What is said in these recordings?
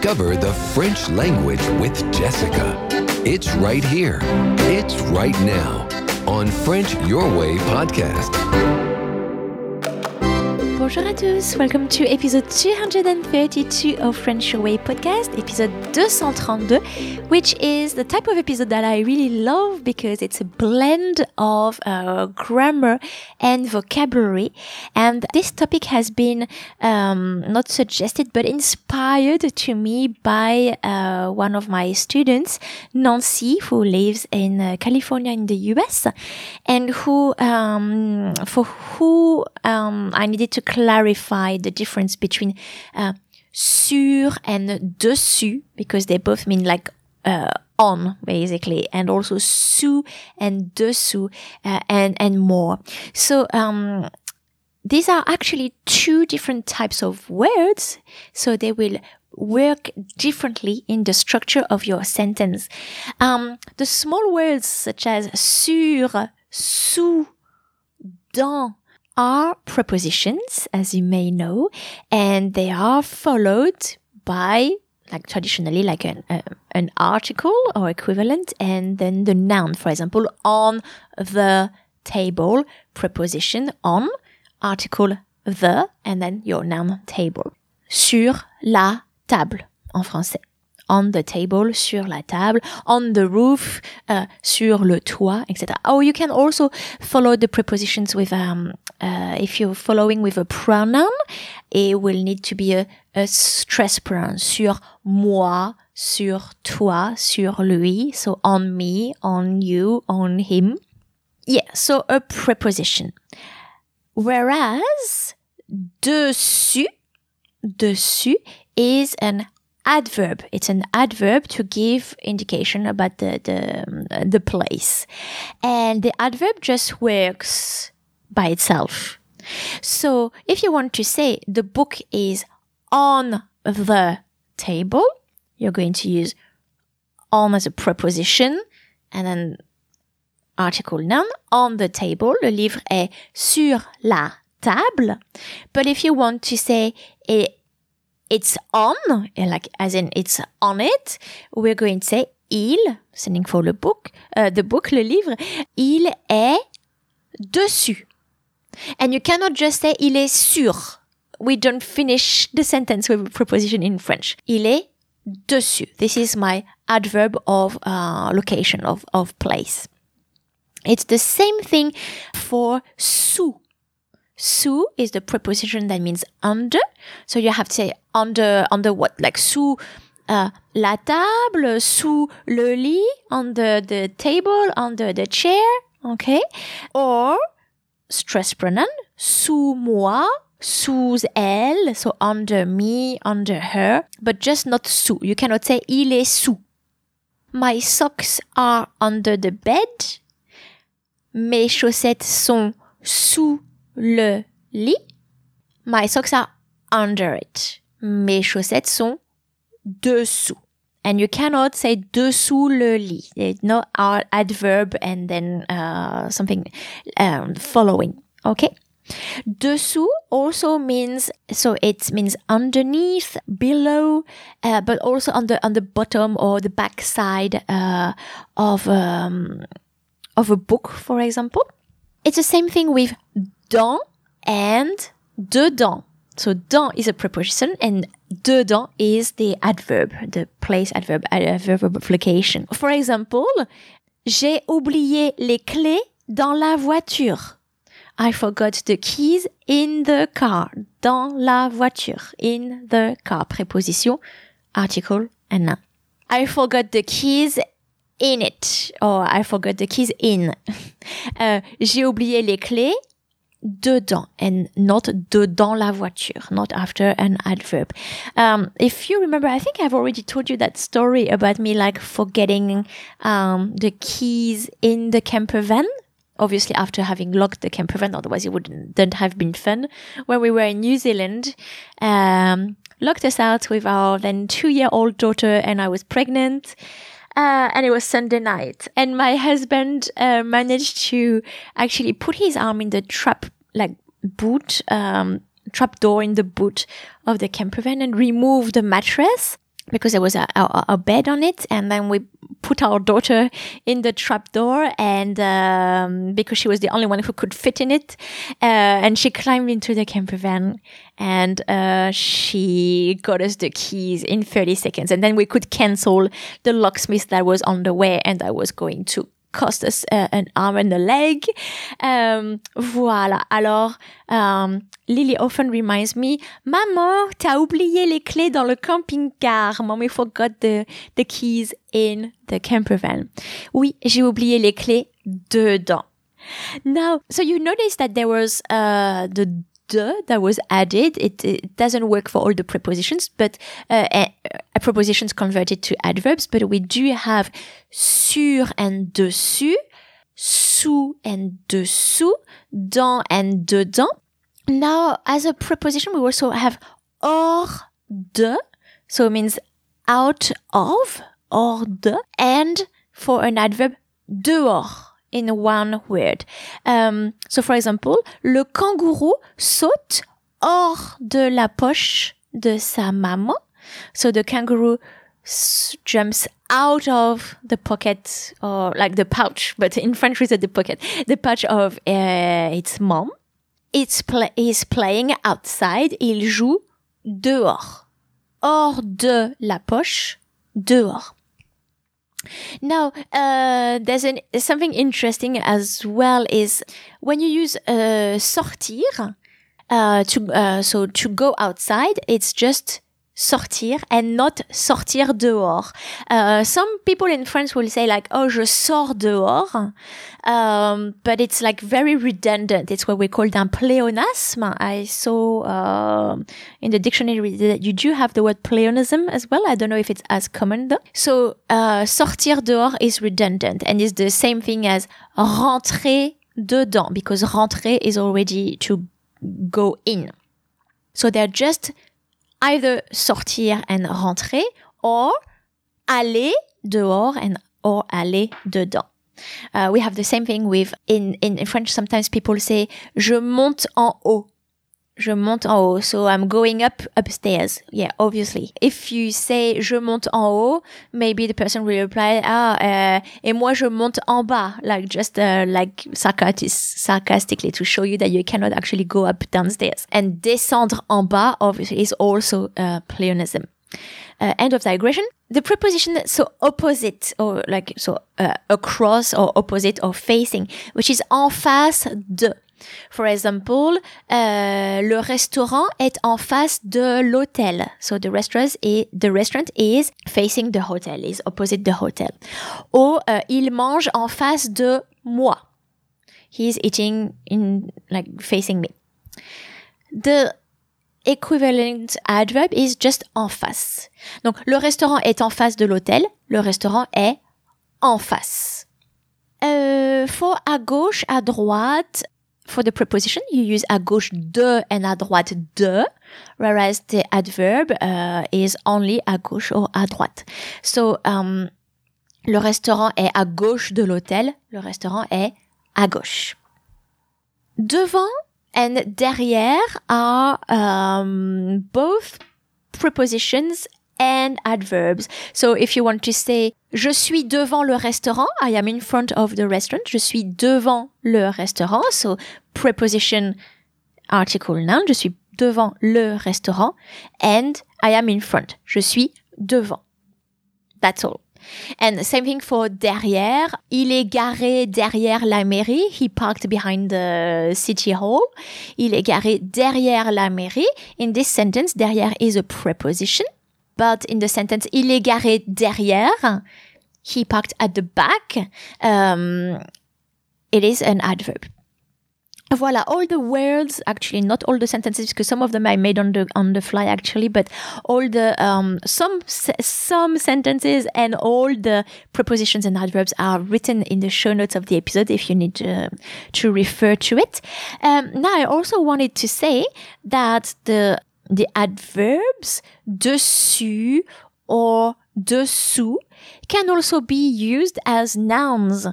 Discover the French language with Jessica. It's right here. It's right now on French Your Way podcast. Bonjour à tous, welcome to episode 232 of French Your Way podcast, episode 232, which is the type of episode that I really love because it's a blend of uh, grammar and vocabulary. And this topic has been um, not suggested but inspired to me by uh, one of my students, Nancy, who lives in uh, California in the US, and who, um, for who um, I needed to clarify the difference between uh, sur and dessus because they both mean like uh, on basically and also sous and dessous uh, and and more. So um these are actually two different types of words so they will work differently in the structure of your sentence. Um the small words such as sur sous dans are prepositions, as you may know, and they are followed by, like traditionally, like an, uh, an article or equivalent, and then the noun. For example, on the table, preposition on, article the, and then your noun table. Sur la table, en français on the table, sur la table, on the roof, uh, sur le toit, etc. Or you can also follow the prepositions with, um, uh, if you're following with a pronoun, it will need to be a, a stress pronoun, sur moi, sur toi, sur lui, so on me, on you, on him. Yeah, so a preposition. Whereas, dessus, dessus is an adverb. It's an adverb to give indication about the, the, the place. And the adverb just works by itself. So if you want to say the book is on the table, you're going to use on as a preposition and then article noun on the table. Le livre est sur la table. But if you want to say it it's on, like as in it's on it, we're going to say il, standing for le book, uh, the book, le livre, il est dessus. And you cannot just say il est sur. We don't finish the sentence with a preposition in French. Il est dessus. This is my adverb of uh, location, of, of place. It's the same thing for sous. Sous is the preposition that means under. So you have to say under, under what? Like sous uh, la table, sous le lit, under the table, under the chair. Okay. Or stress pronoun, sous moi, sous elle, so under me, under her, but just not sous. You cannot say il est sous. My socks are under the bed. Mes chaussettes sont sous le lit. My socks are under it. Mes chaussettes sont dessous. And you cannot say dessous le lit. There's no adverb and then uh, something um, following. Okay. Dessous also means so it means underneath, below, uh, but also on the on the bottom or the back side uh, of um, of a book, for example. It's the same thing with dans and dedans. So dans is a preposition and dedans is the adverb, the place adverb, adverb of location. For example, j'ai oublié les clés dans la voiture. I forgot the keys in the car. Dans la voiture. In the car. Préposition, article, and noun. I forgot the keys in it. Or I forgot the keys in. uh, j'ai oublié les clés dedans and not dedans la voiture, not after an adverb. Um, if you remember, I think I've already told you that story about me like forgetting um, the keys in the camper van. Obviously, after having locked the camper van, otherwise it wouldn't have been fun. When we were in New Zealand, um, locked us out with our then two-year-old daughter, and I was pregnant. Uh, and it was Sunday night. And my husband uh, managed to actually put his arm in the trap, like boot, um, trap door in the boot of the camper van and remove the mattress. because there was a, a, a, bed on it and then we put our daughter in the trap door and um, because she was the only one who could fit in it uh, and she climbed into the camper van and uh, she got us the keys in 30 seconds. And then we could cancel the locksmith that was on the way and I was going to cost us uh, an arm and a leg. Um, voilà. Alors, um, Lily often reminds me, Maman, t'as oublié les clés dans le camping-car. Mommy forgot the, the keys in the camper van. Oui, j'ai oublié les clés dedans. Now, so you notice that there was uh, the de that was added. It, it, doesn't work for all the prepositions, but uh, prepositions converted to adverbs. But we do have sur and dessus, sous and dessous, dans and dedans. Now, as a preposition, we also have hors de, so it means out of, hors de, and for an adverb, dehors in one word. Um, so, for example, le kangourou saute hors de la poche de sa maman. So the kangaroo jumps out of the pocket or like the pouch, but in French we said the pocket, the pouch of uh, its mom. It's pl- he's playing outside. Il joue dehors. Hors de la poche, dehors. Now, uh, there's an, something interesting as well is when you use uh, sortir, uh, to uh, so to go outside, it's just sortir and not sortir dehors. Uh, some people in France will say like, oh, je sors dehors. Um, but it's like very redundant. It's what we call un pléonasme. I saw, uh, in the dictionary that you do have the word pleonasm as well. I don't know if it's as common though. So, uh, sortir dehors is redundant and is the same thing as rentrer dedans because rentrer is already to go in. So they're just either sortir and rentrer or aller dehors and or aller dedans. Uh, we have the same thing with in, in, in French. Sometimes people say je monte en haut. Je monte en haut. So I'm going up upstairs. Yeah, obviously. If you say je monte en haut, maybe the person will reply ah uh, et moi je monte en bas, like just uh, like sarcastically to show you that you cannot actually go up downstairs. And descendre en bas obviously is also a uh, pleonasm. Uh, end of digression. The preposition so opposite or like so uh, across or opposite or facing, which is en face de. For example, uh, le restaurant est en face de l'hôtel. So the restaurant is, the restaurant is facing the hotel, is opposite the hotel. Or uh, il mange en face de moi. He's eating in like facing me. The equivalent adverb is just en face. Donc le restaurant est en face de l'hôtel, le restaurant est en face. Euh, for à gauche, à droite, for the preposition, you use à gauche de and à droite de, whereas the adverb uh, is only à gauche or à droite. So, um, le restaurant est à gauche de l'hôtel, le restaurant est à gauche. Devant and derrière are um, both prepositions and adverbs. So if you want to say je suis devant le restaurant, I am in front of the restaurant. Je suis devant le restaurant. So preposition article noun. Je suis devant le restaurant. And I am in front. Je suis devant. That's all. And same thing for derrière. Il est garé derrière la mairie. He parked behind the city hall. Il est garé derrière la mairie. In this sentence, derrière is a preposition. But in the sentence, il est garé derrière. He parked at the back. Um, it is an adverb. Voila, all the words, actually not all the sentences, because some of them I made on the on the fly actually, but all the um, some some sentences and all the prepositions and adverbs are written in the show notes of the episode if you need uh, to refer to it. Um, now, I also wanted to say that the the adverbs dessus or dessous can also be used as nouns.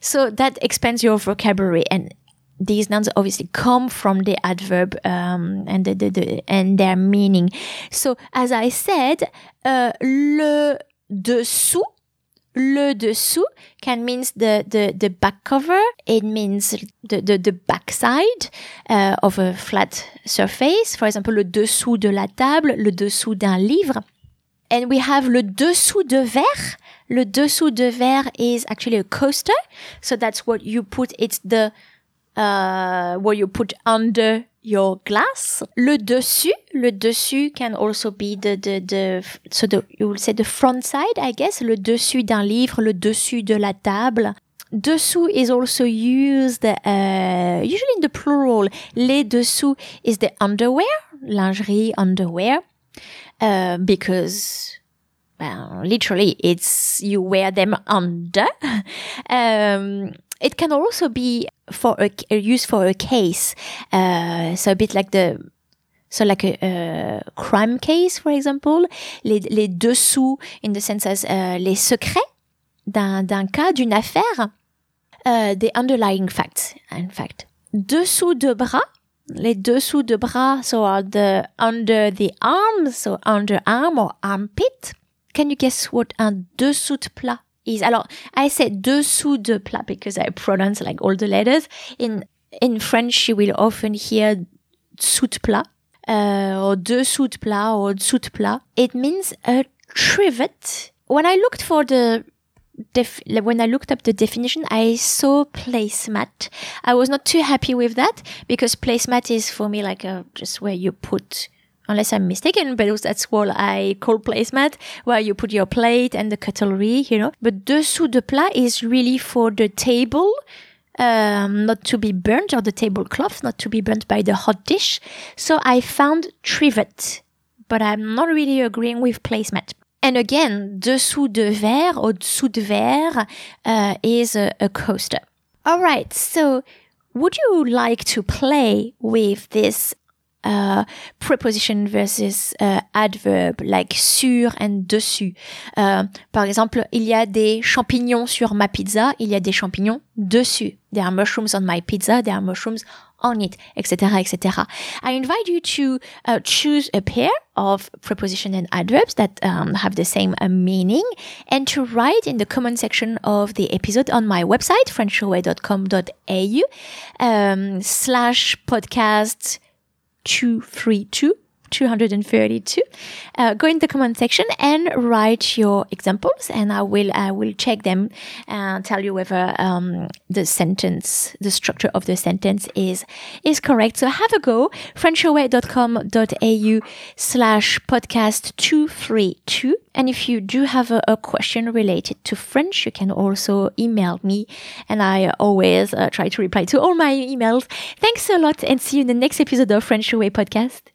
So that expands your vocabulary and these nouns obviously come from the adverb um, and the, the, the, and their meaning. So as I said, uh, le dessous le dessous can means the, the, the back cover. It means the, the, the backside uh, of a flat surface. For example, le dessous de la table, le dessous d'un livre. And we have le dessous de verre. Le dessous de verre is actually a coaster. So that's what you put. It's the, uh, what you put under your glass. Le dessus, le dessus can also be the, the, the, so the, you will say the front side, I guess. Le dessus d'un livre, le dessus de la table. Dessous is also used, uh, usually in the plural. Les dessous is the underwear, lingerie, underwear, uh, because well, literally it's you wear them under. um, it can also be for a, a use for a case. Uh, so a bit like the so like a, crime case, for example, les, les dessous in the sense as uh, les secrets d'un, d'un cas, d'une affaire, uh, the underlying facts, in fact. Dessous de bras, les dessous de bras, so are the under the arm, so underarm or armpit. Can you guess what un dessous de plat is alors I say dessous de plat because I pronounce like all the letters. In in French, you will often hear dessous de plat uh, or dessous de plat or dessous de plat. It means a trivet. When I looked for the Def- when I looked up the definition, I saw placemat. I was not too happy with that because placemat is for me like a, just where you put unless I'm mistaken, but that's what I call placemat, where you put your plate and the cutlery, you know. But dessous de plat is really for the table, um, not to be burnt, or the tablecloth not to be burnt by the hot dish. So I found trivet, but I'm not really agreeing with placemat. And again, dessous de verre or dessous de verre uh, is a, a coaster. All right, so would you like to play with this uh, preposition versus uh, adverb, like sur and dessus. Uh, par exemple, il y a des champignons sur ma pizza, il y a des champignons dessus. There are mushrooms on my pizza, there are mushrooms on it, etc., etc. I invite you to uh, choose a pair of preposition and adverbs that um, have the same uh, meaning and to write in the comment section of the episode on my website, frenchyourway.com.au um, slash podcast 232 232 uh, go in the comment section and write your examples and i will i will check them and tell you whether um, the sentence the structure of the sentence is is correct so have a go frenchyourway.com.au slash podcast 232 and if you do have a, a, question related to French, you can also email me. And I always uh, try to reply to all my emails. Thanks a lot and see you in the next episode of French Your Way podcast.